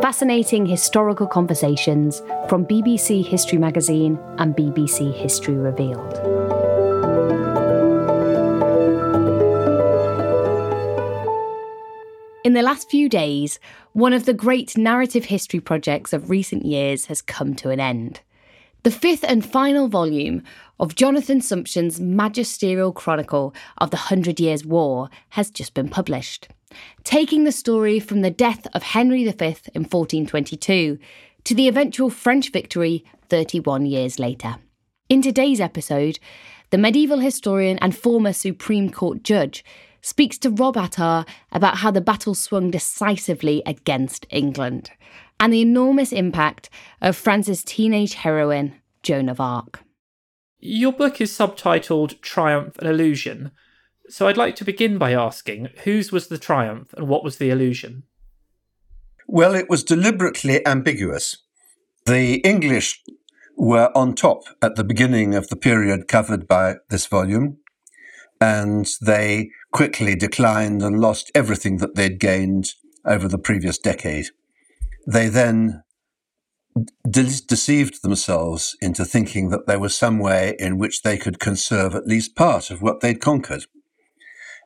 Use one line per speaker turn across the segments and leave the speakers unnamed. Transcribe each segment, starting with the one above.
Fascinating historical conversations from BBC History Magazine and BBC History Revealed. In the last few days, one of the great narrative history projects of recent years has come to an end. The fifth and final volume of Jonathan Sumption's magisterial chronicle of the Hundred Years' War has just been published taking the story from the death of Henry V in 1422 to the eventual French victory 31 years later. In today's episode, the medieval historian and former Supreme Court judge speaks to Rob Attar about how the battle swung decisively against England and the enormous impact of France's teenage heroine, Joan of Arc.
Your book is subtitled Triumph and Illusion, so I'd like to begin by asking whose was the triumph and what was the illusion?
Well, it was deliberately ambiguous. The English were on top at the beginning of the period covered by this volume, and they quickly declined and lost everything that they'd gained over the previous decade. They then de- deceived themselves into thinking that there was some way in which they could conserve at least part of what they'd conquered.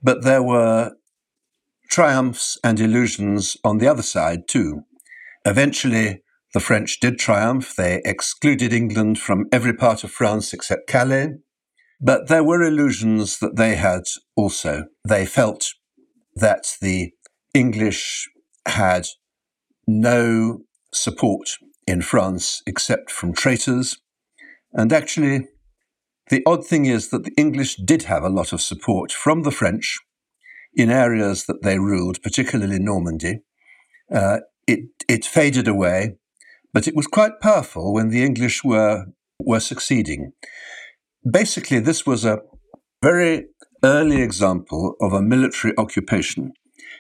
But there were triumphs and illusions on the other side too. Eventually, the French did triumph. They excluded England from every part of France except Calais. But there were illusions that they had also. They felt that the English had no support in France except from traitors. And actually, the odd thing is that the English did have a lot of support from the French in areas that they ruled, particularly Normandy. Uh, it, it faded away, but it was quite powerful when the English were, were succeeding. Basically, this was a very early example of a military occupation.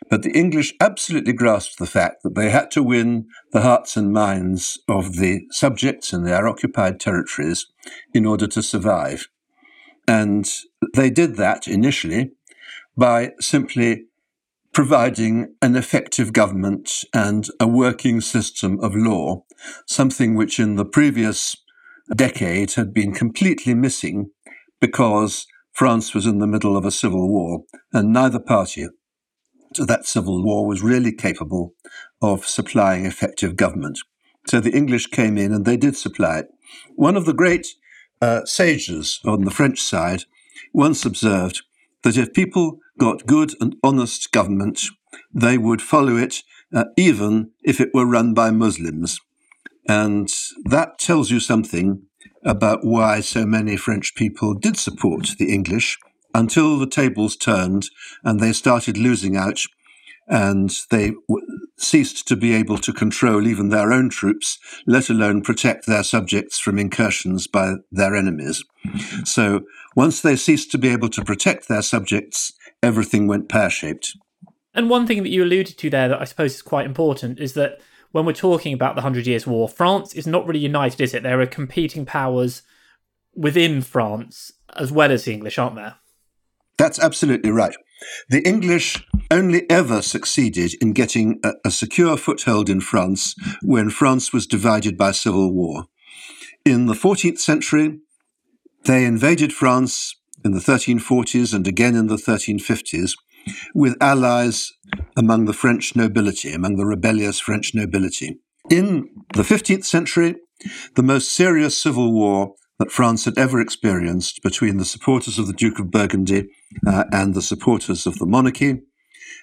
But the English absolutely grasped the fact that they had to win the hearts and minds of the subjects in their occupied territories in order to survive. And they did that initially by simply providing an effective government and a working system of law, something which in the previous decade had been completely missing because France was in the middle of a civil war and neither party that civil war was really capable of supplying effective government. So the English came in and they did supply it. One of the great uh, sages on the French side once observed that if people got good and honest government, they would follow it uh, even if it were run by Muslims. And that tells you something about why so many French people did support the English until the tables turned and they started losing out and they w- ceased to be able to control even their own troops, let alone protect their subjects from incursions by their enemies. So once they ceased to be able to protect their subjects, everything went pear shaped.
And one thing that you alluded to there that I suppose is quite important is that when we're talking about the Hundred Years' War, France is not really united, is it? There are competing powers within France as well as the English, aren't there?
That's absolutely right. The English only ever succeeded in getting a, a, secure foothold in France when France was divided by civil war. In the 14th century, they invaded France in the 1340s and again in the 1350s with allies among the French nobility, among the rebellious French nobility. In the 15th century, the most serious civil war that France had ever experienced between the supporters of the Duke of Burgundy uh, and the supporters of the monarchy.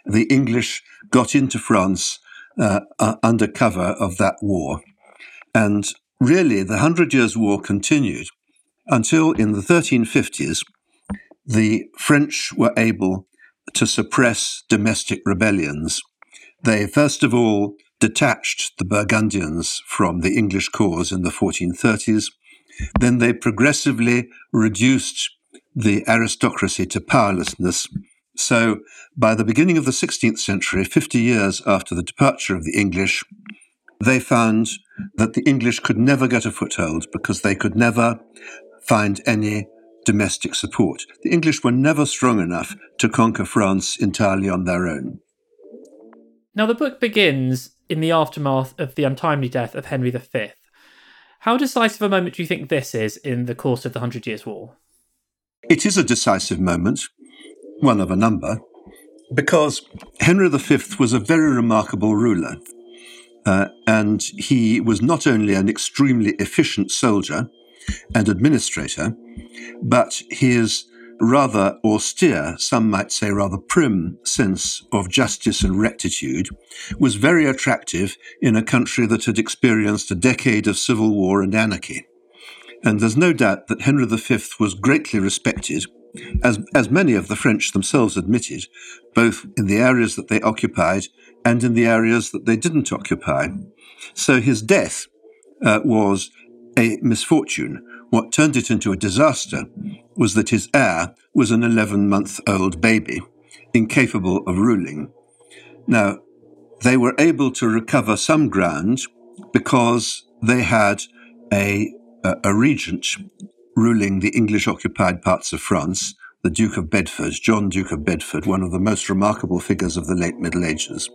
The English got into France uh, uh, under cover of that war. And really, the Hundred Years' War continued until in the 1350s, the French were able to suppress domestic rebellions. They first of all detached the Burgundians from the English cause in the 1430s. Then they progressively reduced the aristocracy to powerlessness. So, by the beginning of the 16th century, 50 years after the departure of the English, they found that the English could never get a foothold because they could never find any domestic support. The English were never strong enough to conquer France entirely on their own.
Now, the book begins in the aftermath of the untimely death of Henry V. How decisive a moment do you think this is in the course of the Hundred Years' War?
It is a decisive moment, one of a number, because Henry V was a very remarkable ruler. Uh, and he was not only an extremely efficient soldier and administrator, but his rather austere, some might say rather prim sense of justice and rectitude was very attractive in a country that had experienced a decade of civil war and anarchy. And there's no doubt that Henry V was greatly respected, as, as many of the French themselves admitted, both in the areas that they occupied and in the areas that they didn't occupy. So his death uh, was a misfortune. What turned it into a disaster was that his heir was an 11 month old baby, incapable of ruling. Now, they were able to recover some ground because they had a a regent ruling the English occupied parts of France, the Duke of Bedford, John Duke of Bedford, one of the most remarkable figures of the late Middle Ages.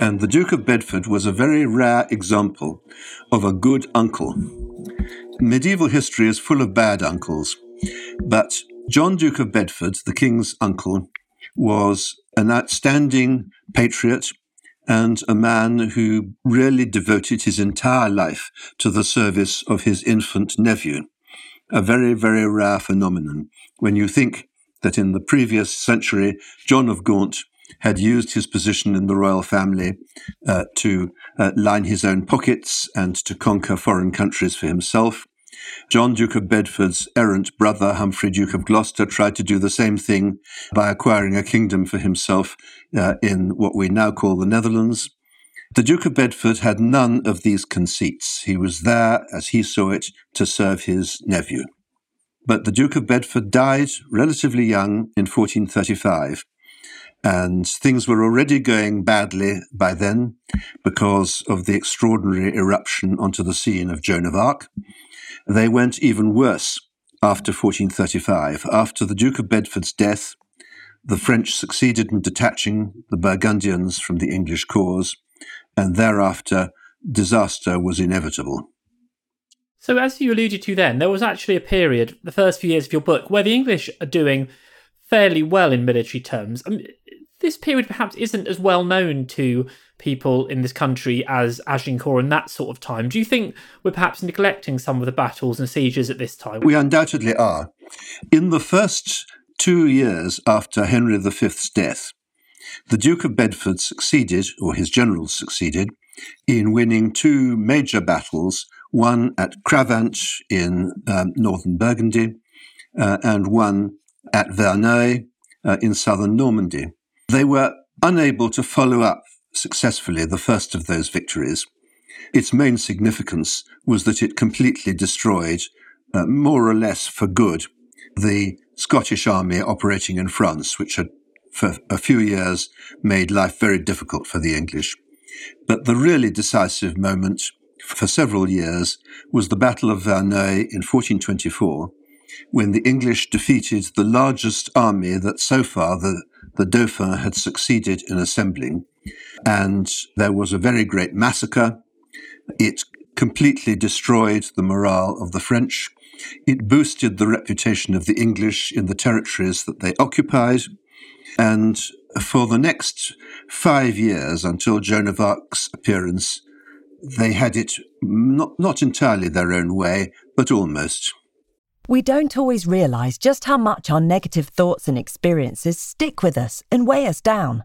And the Duke of Bedford was a very rare example of a good uncle. Medieval history is full of bad uncles, but John Duke of Bedford, the king's uncle, was an outstanding patriot, and a man who really devoted his entire life to the service of his infant nephew. A very, very rare phenomenon when you think that in the previous century, John of Gaunt had used his position in the royal family uh, to uh, line his own pockets and to conquer foreign countries for himself. John, Duke of Bedford's errant brother, Humphrey, Duke of Gloucester, tried to do the same thing by acquiring a kingdom for himself uh, in what we now call the Netherlands. The Duke of Bedford had none of these conceits. He was there, as he saw it, to serve his nephew. But the Duke of Bedford died relatively young in 1435, and things were already going badly by then because of the extraordinary eruption onto the scene of Joan of Arc. They went even worse after 1435. After the Duke of Bedford's death, the French succeeded in detaching the Burgundians from the English cause, and thereafter disaster was inevitable.
So, as you alluded to then, there was actually a period, the first few years of your book, where the English are doing fairly well in military terms. I mean, this period perhaps isn't as well known to people in this country as Agincourt and that sort of time. Do you think we're perhaps neglecting some of the battles and sieges at this time?
We undoubtedly are. In the first two years after Henry V's death, the Duke of Bedford succeeded, or his generals succeeded, in winning two major battles, one at Cravant in um, northern Burgundy, uh, and one at Verneuil uh, in southern Normandy. They were unable to follow up successfully the first of those victories. Its main significance was that it completely destroyed, uh, more or less for good, the Scottish army operating in France, which had for a few years made life very difficult for the English. But the really decisive moment for several years was the Battle of Verneuil in 1424, when the English defeated the largest army that so far the, the Dauphin had succeeded in assembling. And there was a very great massacre. It completely destroyed the morale of the French. It boosted the reputation of the English in the territories that they occupied. And for the next five years, until Joan of Arc's appearance, they had it not, not entirely their own way, but almost.
We don't always realise just how much our negative thoughts and experiences stick with us and weigh us down.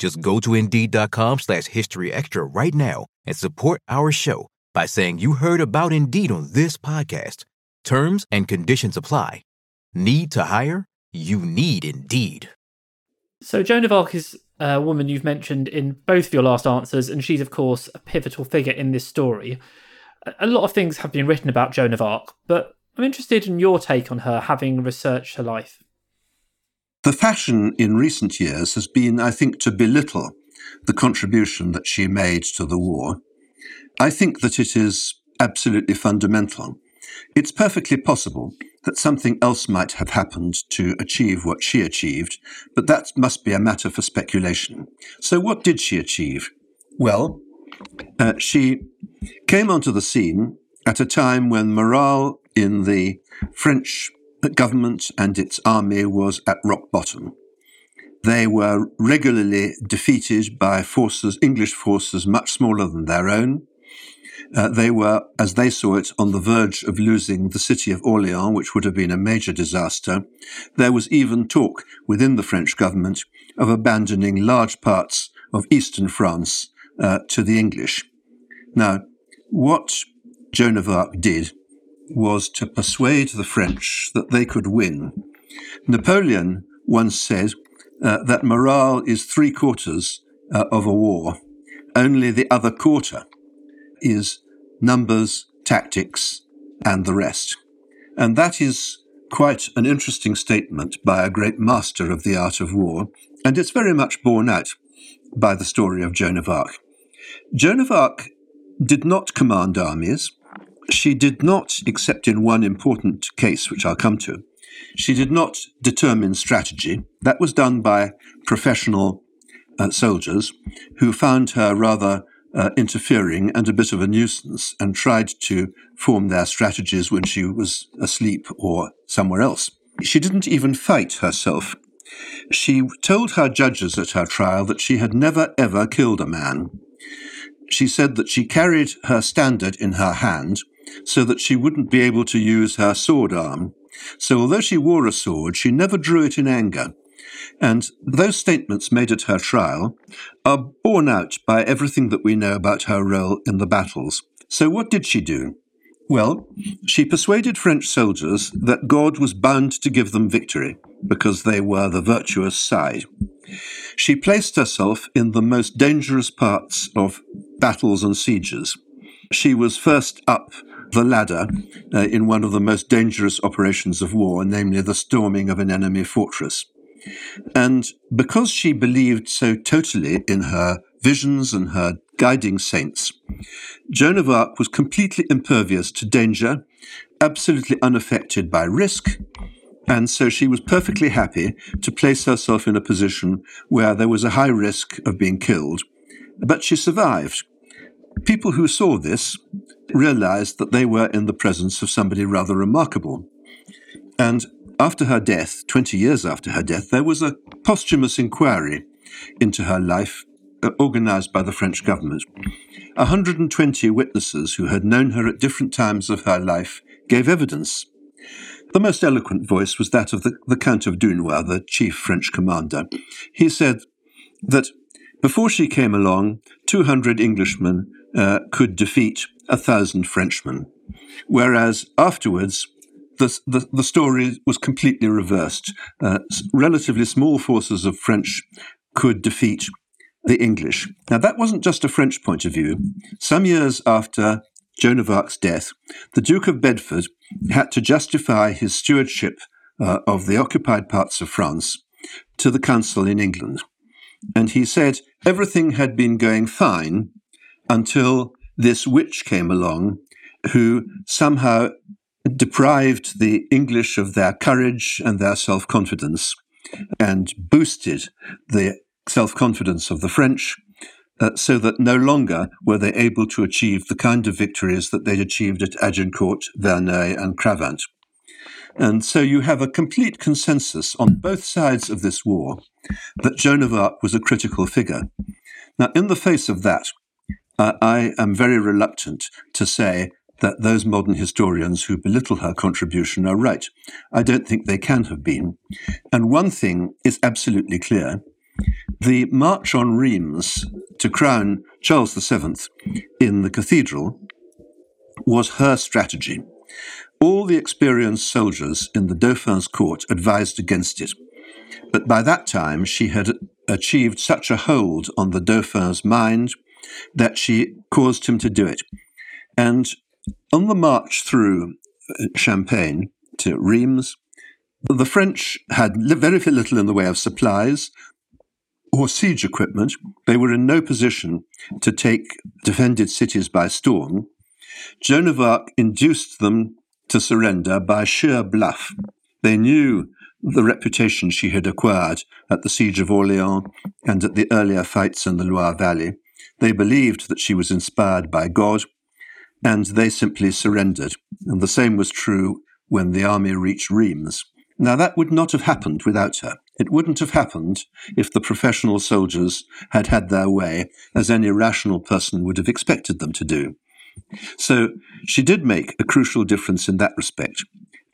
Just go to Indeed.com slash History Extra right now and support our show by saying you heard about Indeed on this podcast. Terms and conditions apply. Need to hire? You need Indeed.
So Joan of Arc is a woman you've mentioned in both of your last answers, and she's, of course, a pivotal figure in this story a lot of things have been written about Joan of Arc, but I'm interested in your take on her, having researched her life.
The fashion in recent years has been, I think, to belittle the contribution that she made to the war. I think that it is absolutely fundamental. It's perfectly possible that something else might have happened to achieve what she achieved, but that must be a matter for speculation. So, what did she achieve? Well, uh, she came onto the scene at a time when morale in the French government and its army was at rock bottom. They were regularly defeated by forces, English forces much smaller than their own. Uh, they were, as they saw it, on the verge of losing the city of Orleans, which would have been a major disaster. There was even talk within the French government of abandoning large parts of eastern France uh, to the English. Now, what Joan of Arc did was to persuade the French that they could win. Napoleon once said uh, that morale is three quarters uh, of a war. Only the other quarter is numbers, tactics, and the rest. And that is quite an interesting statement by a great master of the art of war, and it's very much borne out by the story of Joan of Arc. Joan of Arc did not command armies. She did not, except in one important case, which I'll come to, she did not determine strategy. That was done by professional uh, soldiers who found her rather uh, interfering and a bit of a nuisance and tried to form their strategies when she was asleep or somewhere else. She didn't even fight herself. She told her judges at her trial that she had never ever killed a man she said that she carried her standard in her hand so that she wouldn't be able to use her sword arm. So although she wore a sword, she never drew it in anger. And those statements made at her trial are borne out by everything that we know about her role in the battles. So what did she do? Well, she persuaded French soldiers that God was bound to give them victory because they were the virtuous side. She placed herself in the most dangerous parts of battles and sieges. She was first up the ladder uh, in one of the most dangerous operations of war, namely the storming of an enemy fortress. And because she believed so totally in her visions and her guiding saints, Joan of Arc was completely impervious to danger, absolutely unaffected by risk, and so she was perfectly happy to place herself in a position where there was a high risk of being killed. But she survived. People who saw this realized that they were in the presence of somebody rather remarkable. And after her death, 20 years after her death, there was a posthumous inquiry into her life uh, organized by the French government. 120 witnesses who had known her at different times of her life gave evidence. The most eloquent voice was that of the, the Count of Dunois, the chief French commander. He said that before she came along, 200 Englishmen uh, could defeat a thousand Frenchmen, whereas afterwards the, the, the story was completely reversed. Uh, relatively small forces of French could defeat the English. Now, that wasn't just a French point of view. Some years after Joan of Arc's death, the Duke of Bedford had to justify his stewardship uh, of the occupied parts of France to the Council in England. And he said everything had been going fine until this witch came along who somehow deprived the English of their courage and their self confidence and boosted the self confidence of the French. Uh, so that no longer were they able to achieve the kind of victories that they'd achieved at Agincourt, Verneuil, and Cravant. And so you have a complete consensus on both sides of this war that Joan of Arc was a critical figure. Now, in the face of that, uh, I am very reluctant to say that those modern historians who belittle her contribution are right. I don't think they can have been. And one thing is absolutely clear. The march on Rheims to crown Charles VII in the cathedral was her strategy. All the experienced soldiers in the Dauphin's court advised against it. But by that time, she had achieved such a hold on the Dauphin's mind that she caused him to do it. And on the march through uh, Champagne to Rheims, the French had very little in the way of supplies or siege equipment. They were in no position to take defended cities by storm. Joan of Arc induced them to surrender by sheer bluff. They knew the reputation she had acquired at the siege of Orleans and at the earlier fights in the Loire Valley. They believed that she was inspired by God and they simply surrendered. And the same was true when the army reached Rheims. Now, that would not have happened without her. It wouldn't have happened if the professional soldiers had had their way, as any rational person would have expected them to do. So she did make a crucial difference in that respect.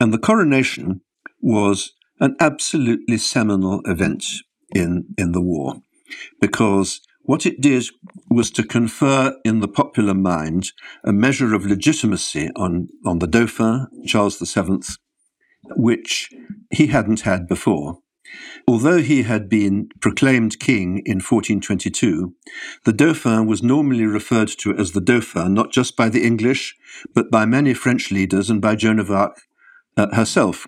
And the coronation was an absolutely seminal event in, in the war because what it did was to confer in the popular mind a measure of legitimacy on, on the Dauphin, Charles VII, which he hadn't had before. Although he had been proclaimed king in 1422, the Dauphin was normally referred to as the Dauphin not just by the English, but by many French leaders and by Joan of Arc uh, herself.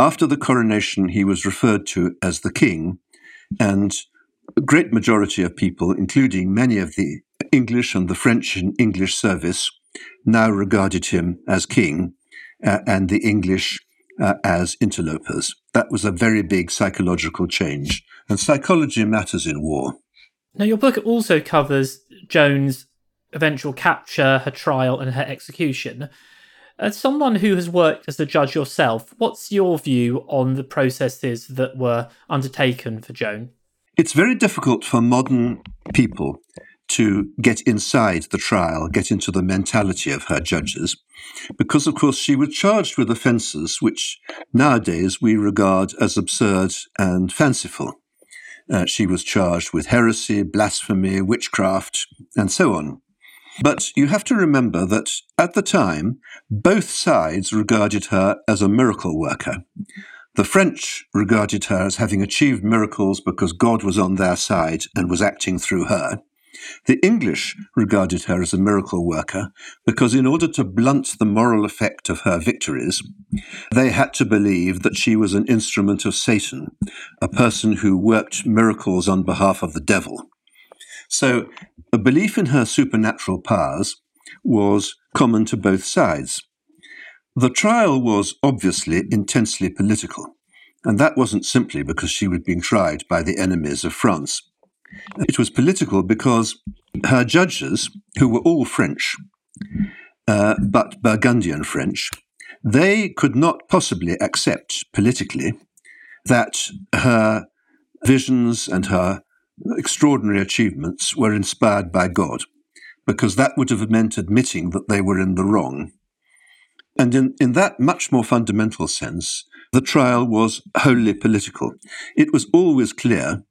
After the coronation, he was referred to as the king, and a great majority of people, including many of the English and the French in English service, now regarded him as king uh, and the English uh, as interlopers. That was a very big psychological change. And psychology matters in war.
Now, your book also covers Joan's eventual capture, her trial, and her execution. As someone who has worked as a judge yourself, what's your view on the processes that were undertaken for Joan?
It's very difficult for modern people to get inside the trial, get into the mentality of her judges, because, of course, she was charged with offences which nowadays we regard as absurd and fanciful. Uh, she was charged with heresy, blasphemy, witchcraft, and so on. But you have to remember that at the time, both sides regarded her as a miracle worker. The French regarded her as having achieved miracles because God was on their side and was acting through her. The English regarded her as a miracle worker because, in order to blunt the moral effect of her victories, they had to believe that she was an instrument of Satan, a person who worked miracles on behalf of the devil. So, a belief in her supernatural powers was common to both sides. The trial was obviously intensely political, and that wasn't simply because she was being tried by the enemies of France. It was political because her judges, who were all French, uh, but Burgundian French, they could not possibly accept politically that her visions and her extraordinary achievements were inspired by God, because that would have meant admitting that they were in the wrong. And in, in that much more fundamental sense, the trial was wholly political. It was always clear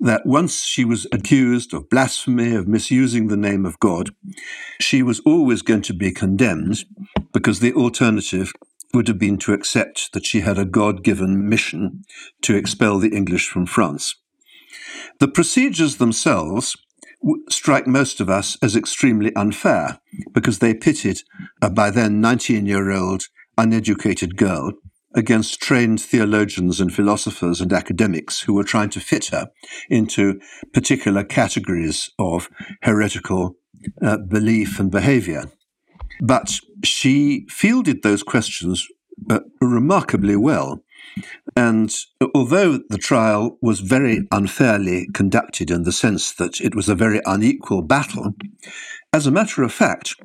that once she was accused of blasphemy, of misusing the name of God, she was always going to be condemned because the alternative would have been to accept that she had a God given mission to expel the English from France. The procedures themselves strike most of us as extremely unfair because they pitted a by then 19 year old uneducated girl against trained theologians and philosophers and academics who were trying to fit her into particular categories of heretical uh, belief and behavior. But she fielded those questions uh, remarkably well. And although the trial was very unfairly conducted in the sense that it was a very unequal battle, as a matter of fact,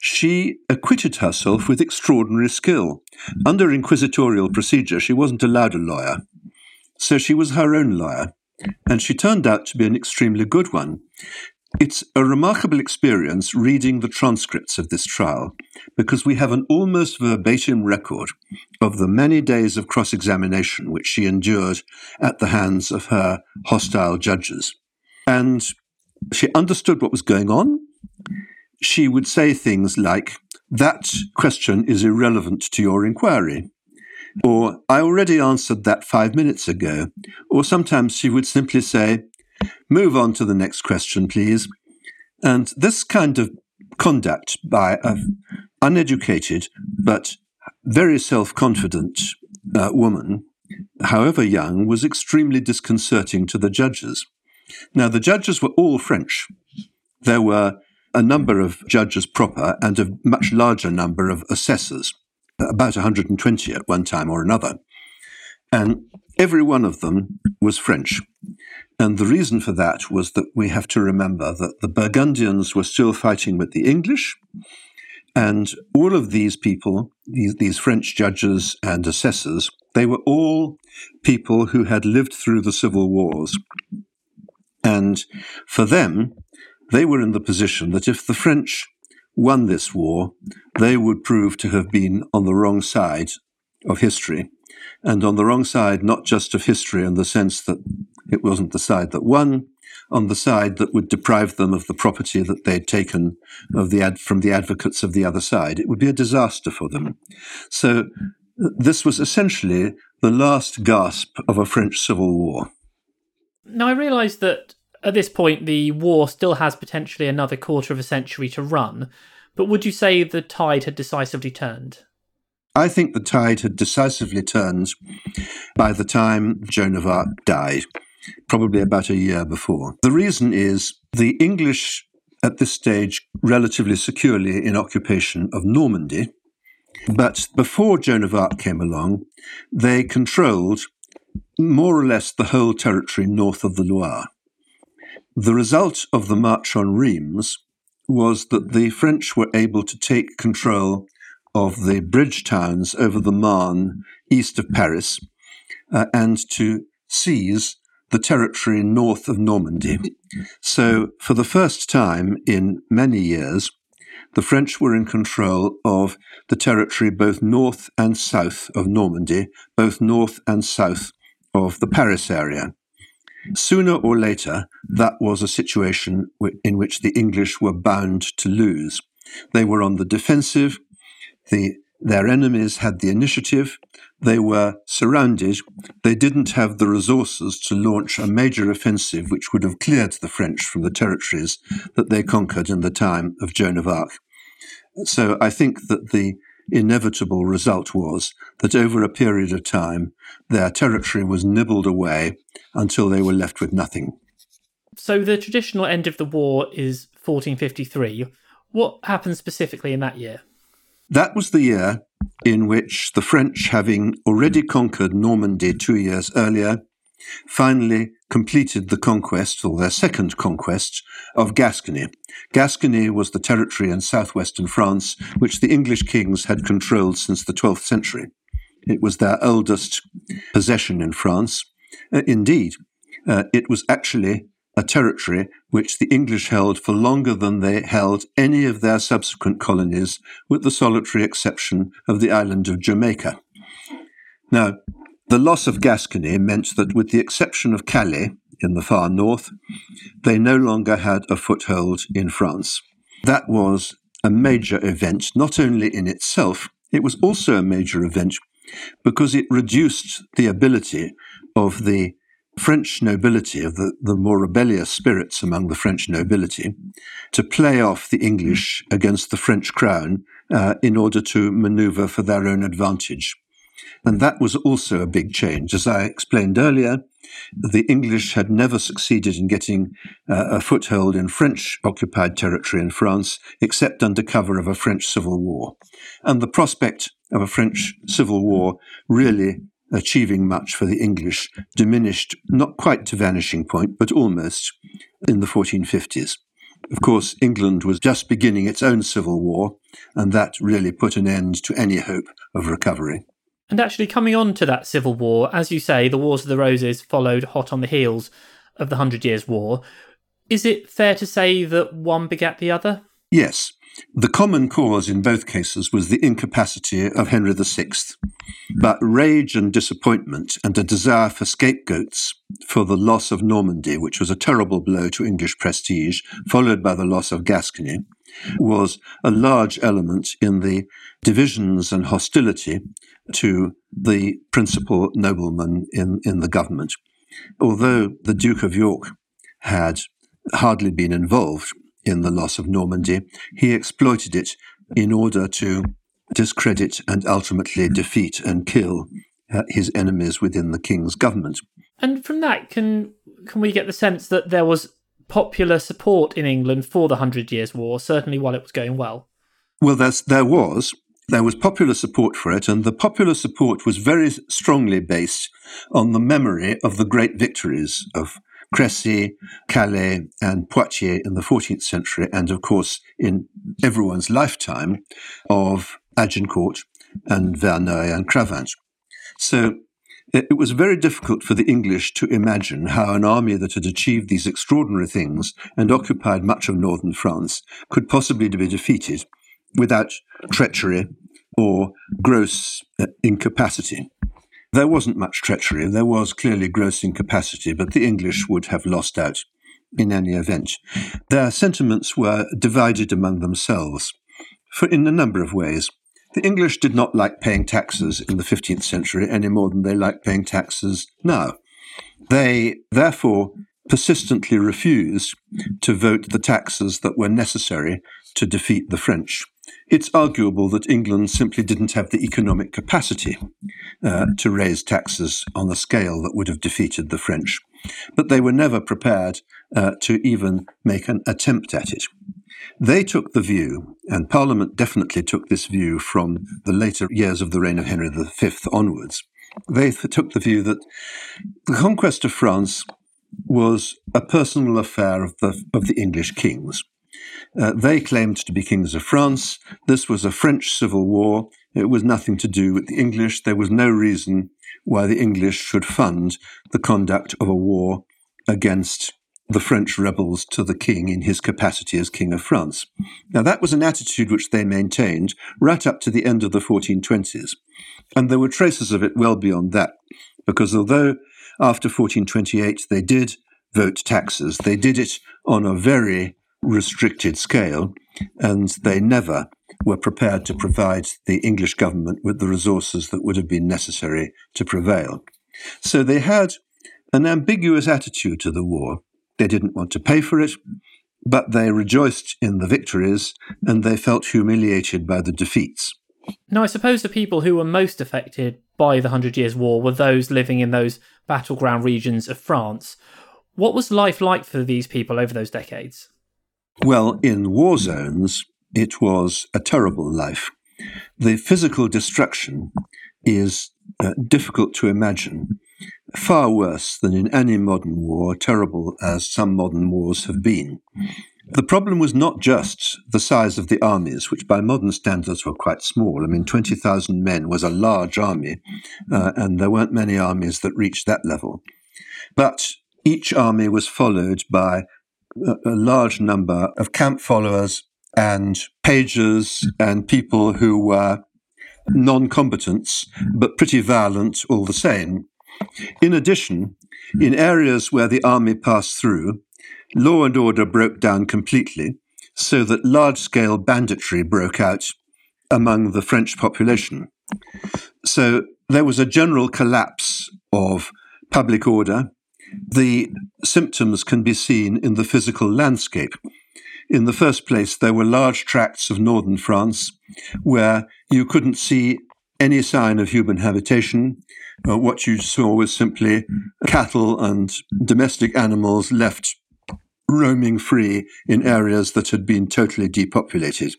she acquitted herself with extraordinary skill. Under inquisitorial procedure, she wasn't allowed a lawyer. So she was her own lawyer, and she turned out to be an extremely good one. It's a remarkable experience reading the transcripts of this trial because we have an almost verbatim record of the many days of cross examination which she endured at the hands of her hostile judges. And she understood what was going on she would say things like, That question is irrelevant to your inquiry. Or, I already answered that five minutes ago. Or sometimes she would simply say, Move on to the next question, please. And this kind of conduct by an uneducated but very self confident uh, woman, however young, was extremely disconcerting to the judges. Now, the judges were all French. There were a number of judges proper and a much larger number of assessors, about 120 at one time or another. And every one of them was French. And the reason for that was that we have to remember that the Burgundians were still fighting with the English. And all of these people, these, these French judges and assessors, they were all people who had lived through the civil wars. And for them, they were in the position that if the French won this war, they would prove to have been on the wrong side of history. And on the wrong side, not just of history in the sense that it wasn't the side that won, on the side that would deprive them of the property that they'd taken of the ad- from the advocates of the other side. It would be a disaster for them. So this was essentially the last gasp of a French civil war.
Now, I realise that at this point, the war still has potentially another quarter of a century to run, but would you say the tide had decisively turned?
I think the tide had decisively turned by the time Joan of Arc died, probably about a year before. The reason is the English at this stage relatively securely in occupation of Normandy, but before Joan of Arc came along, they controlled more or less the whole territory north of the Loire. The result of the March on Rheims was that the French were able to take control of the bridge towns over the Marne east of Paris uh, and to seize the territory north of Normandy. Mm-hmm. So, for the first time in many years, the French were in control of the territory both north and south of Normandy, both north and south of the Paris area. Sooner or later, that was a situation in which the English were bound to lose. They were on the defensive. The Their enemies had the initiative. They were surrounded. They didn't have the resources to launch a major offensive which would have cleared the French from the territories that they conquered in the time of Joan of Arc. So I think that the inevitable result was that over a period of time, their territory was nibbled away until they were left with nothing.
So the traditional end of the war is 1453. What happened specifically in that year?
That was the year in which the French, having already conquered Normandy two years earlier, finally completed the conquest, or their second conquest, of Gascony. Gascony was the territory in southwestern France which the English kings had controlled since the 12th century. It was their oldest possession in France. Uh, indeed, uh, it was actually a territory which the English held for longer than they held any of their subsequent colonies, with the solitary exception of the island of Jamaica. Now, the loss of Gascony meant that, with the exception of Calais in the far north, they no longer had a foothold in France. That was a major event, not only in itself, it was also a major event because it reduced the ability of the French nobility, of the, the more rebellious spirits among the French nobility, to play off the English against the French crown uh, in order to maneuver for their own advantage. And that was also a big change. As I explained earlier, the English had never succeeded in getting uh, a foothold in French occupied territory in France, except under cover of a French civil war. And the prospect of a French civil war really achieving much for the English diminished not quite to vanishing point, but almost in the 1450s. Of course, England was just beginning its own civil war, and that really put an end to any hope of recovery.
And actually, coming on to that civil war, as you say, the Wars of the Roses followed hot on the heels of the Hundred Years' War. Is it fair to say that one begat the other?
Yes. The common cause in both cases was the incapacity of Henry VI. But rage and disappointment and a desire for scapegoats for the loss of Normandy, which was a terrible blow to English prestige, followed by the loss of Gascony, was a large element in the divisions and hostility to the principal nobleman in, in the government. Although the Duke of York had hardly been involved in the loss of Normandy, he exploited it in order to discredit and ultimately defeat and kill uh, his enemies within the king's government.
And from that, can can we get the sense that there was popular support in England for the Hundred Years' War, certainly while it was going well?
Well, there was. There was popular support for it, and the popular support was very strongly based on the memory of the great victories of Crecy, Calais, and Poitiers in the 14th century, and of course, in everyone's lifetime, of Agincourt and Verneuil and Cravant. So it was very difficult for the English to imagine how an army that had achieved these extraordinary things and occupied much of northern France could possibly be defeated without treachery or gross uh, incapacity. There wasn't much treachery, there was clearly gross incapacity, but the English would have lost out in any event. Their sentiments were divided among themselves for in a number of ways. The English did not like paying taxes in the 15th century any more than they like paying taxes now. They therefore persistently refused to vote the taxes that were necessary to defeat the French. It's arguable that England simply didn't have the economic capacity uh, to raise taxes on a scale that would have defeated the French, but they were never prepared uh, to even make an attempt at it. They took the view, and Parliament definitely took this view from the later years of the reign of Henry V onwards. They took the view that the conquest of France was a personal affair of the, of the English kings. Uh, they claimed to be kings of France. This was a French civil war. It was nothing to do with the English. There was no reason why the English should fund the conduct of a war against the French rebels to the king in his capacity as King of France. Now, that was an attitude which they maintained right up to the end of the 1420s. And there were traces of it well beyond that, because although after 1428 they did vote taxes, they did it on a very restricted scale, and they never were prepared to provide the English government with the resources that would have been necessary to prevail. So they had an ambiguous attitude to the war. They didn't want to pay for it, but they rejoiced in the victories and they felt humiliated by the defeats.
Now, I suppose the people who were most affected by the Hundred Years' War were those living in those battleground regions of France. What was life like for these people over those decades?
Well, in war zones, it was a terrible life. The physical destruction is uh, difficult to imagine, far worse than in any modern war, terrible as some modern wars have been. The problem was not just the size of the armies, which by modern standards were quite small. I mean, 20,000 men was a large army, uh, and there weren't many armies that reached that level. But each army was followed by a, large number of camp followers and pages and people who were non combatants, but pretty violent all the same. In addition, in areas where the army passed through, law and order broke down completely, so that large scale banditry broke out among the French population. So there was a general collapse of public order. The symptoms can be seen in the physical landscape. In the first place, there were large tracts of northern France where you couldn't see any sign of human habitation. Uh, what you saw was simply cattle and domestic animals left roaming free in areas that had been totally depopulated.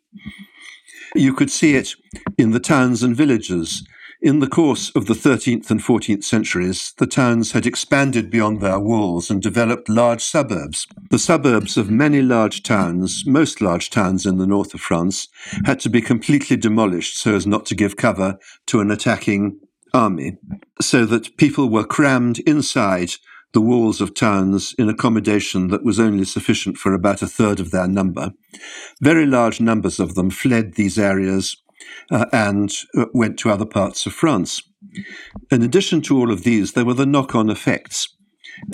You could see it in the towns and villages. In the course of the 13th and 14th centuries, the towns had expanded beyond their walls and developed large suburbs. The suburbs of many large towns, most large towns in the north of France, had to be completely demolished so as not to give cover to an attacking army, so that people were crammed inside the walls of towns in accommodation that was only sufficient for about a third of their number. Very large numbers of them fled these areas uh, and uh, went to other parts of France. In addition to all of these, there were the knock on effects.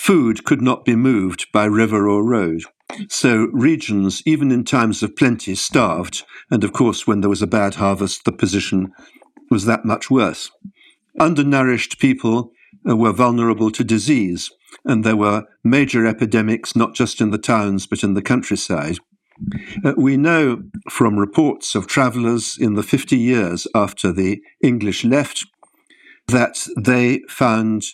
Food could not be moved by river or road. So regions, even in times of plenty, starved. And of course, when there was a bad harvest, the position was that much worse. Undernourished people uh, were vulnerable to disease and there were major epidemics not just in the towns but in the countryside. Uh, we know from reports of travellers in the 50 years after the English left that they found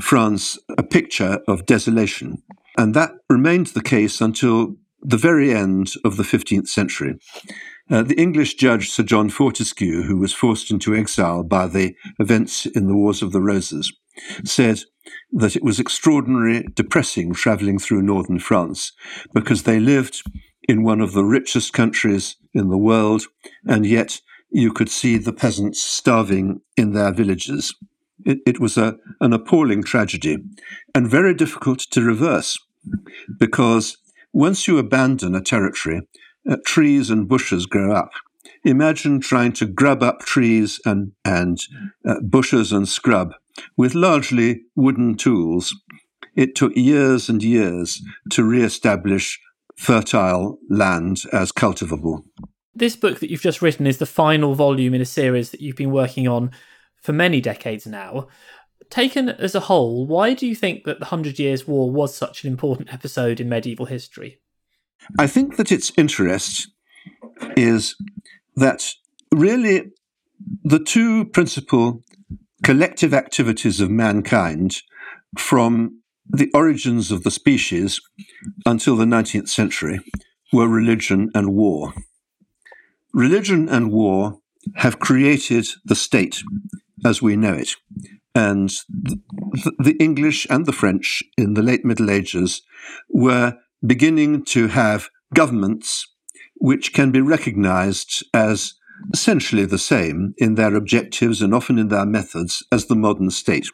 France a picture of desolation. And that remained the case until the very end of the 15th century. Uh, the English judge Sir John Fortescue, who was forced into exile by the events in the Wars of the Roses, said that it was extraordinary, depressing traveling through northern France because they lived in one of the richest countries in the world, and yet you could see the peasants starving in their villages. It, it was a, an appalling tragedy and very difficult to reverse because once you abandon a territory, uh, trees and bushes grow up. Imagine trying to grub up trees and, and uh, bushes and scrub with largely wooden tools. It took years and years to re establish fertile land as cultivable.
This book that you've just written is the final volume in a series that you've been working on for many decades now. Taken as a whole, why do you think that the Hundred Years' War was such an important episode in medieval history?
I think that its interest is that really the two principal collective activities of mankind from the origins of the species until the 19th century were religion and war. Religion and war have created the state as we know it. And the, the English and the French in the late Middle Ages were beginning to have governments which can be recognized as essentially the same in their objectives and often in their methods as the modern state.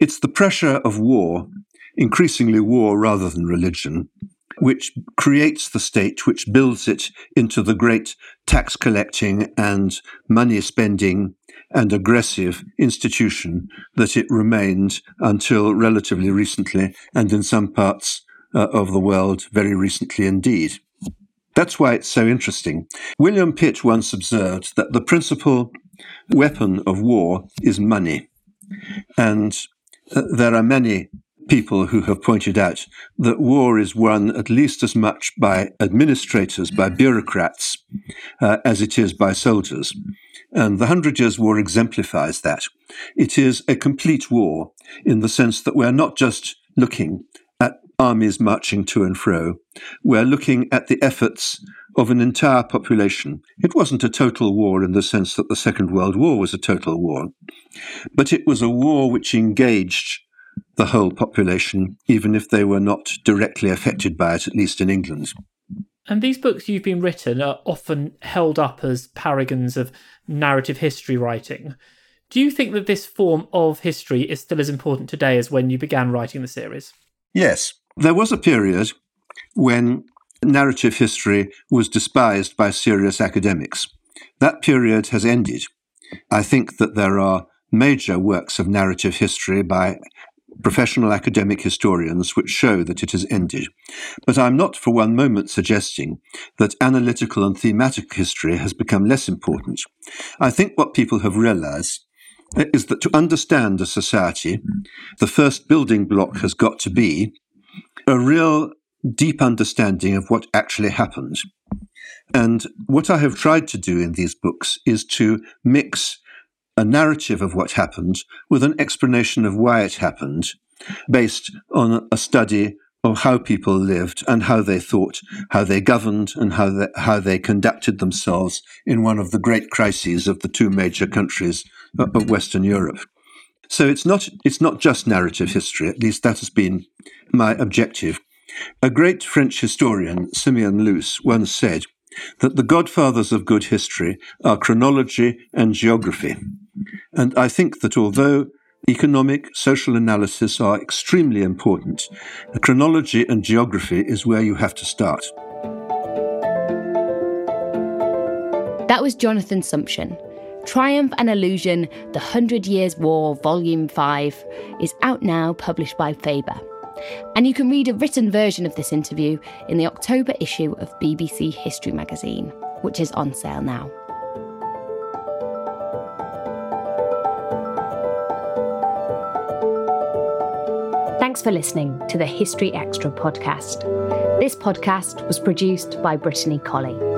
It's the pressure of war, increasingly war rather than religion, which creates the state, which builds it into the great tax collecting and money spending and aggressive institution that it remained until relatively recently, and in some parts uh, of the world, very recently indeed. That's why it's so interesting. William Pitt once observed that the principal weapon of war is money. And uh, there are many people who have pointed out that war is won at least as much by administrators, by bureaucrats, uh, as it is by soldiers. And the Hundred Years' War exemplifies that. It is a complete war in the sense that we're not just looking at armies marching to and fro, we're looking at the efforts of an entire population. It wasn't a total war in the sense that the Second World War was a total war, but it was a war which engaged the whole population, even if they were not directly affected by it, at least in England.
And these books you've been written are often held up as paragons of narrative history writing. Do you think that this form of history is still as important today as when you began writing the series?
Yes. There was a period when narrative history was despised by serious academics. That period has ended. I think that there are major works of narrative history by professional academic historians which show that it has ended. But I'm not for one moment suggesting that analytical and thematic history has become less important. I think what people have realized is that to understand a society, the first building block has got to be a real deep understanding of what actually happened. And what I have tried to do in these books is to mix a narrative of what happened with an explanation of why it happened, based on a study of how people lived and how they thought, how they governed, and how they, how they conducted themselves in one of the great crises of the two major countries of Western Europe. So it's not it's not just narrative history. At least that has been my objective. A great French historian, Simeon Luce, once said that the godfathers of good history are chronology and geography. And I think that although economic, social analysis are extremely important, chronology and geography is where you have to start.
That was Jonathan Sumption. Triumph and Illusion The Hundred Years' War, Volume 5, is out now, published by Faber. And you can read a written version of this interview in the October issue of BBC History magazine, which is on sale now. Thanks for listening to the History Extra podcast. This podcast was produced by Brittany Colley.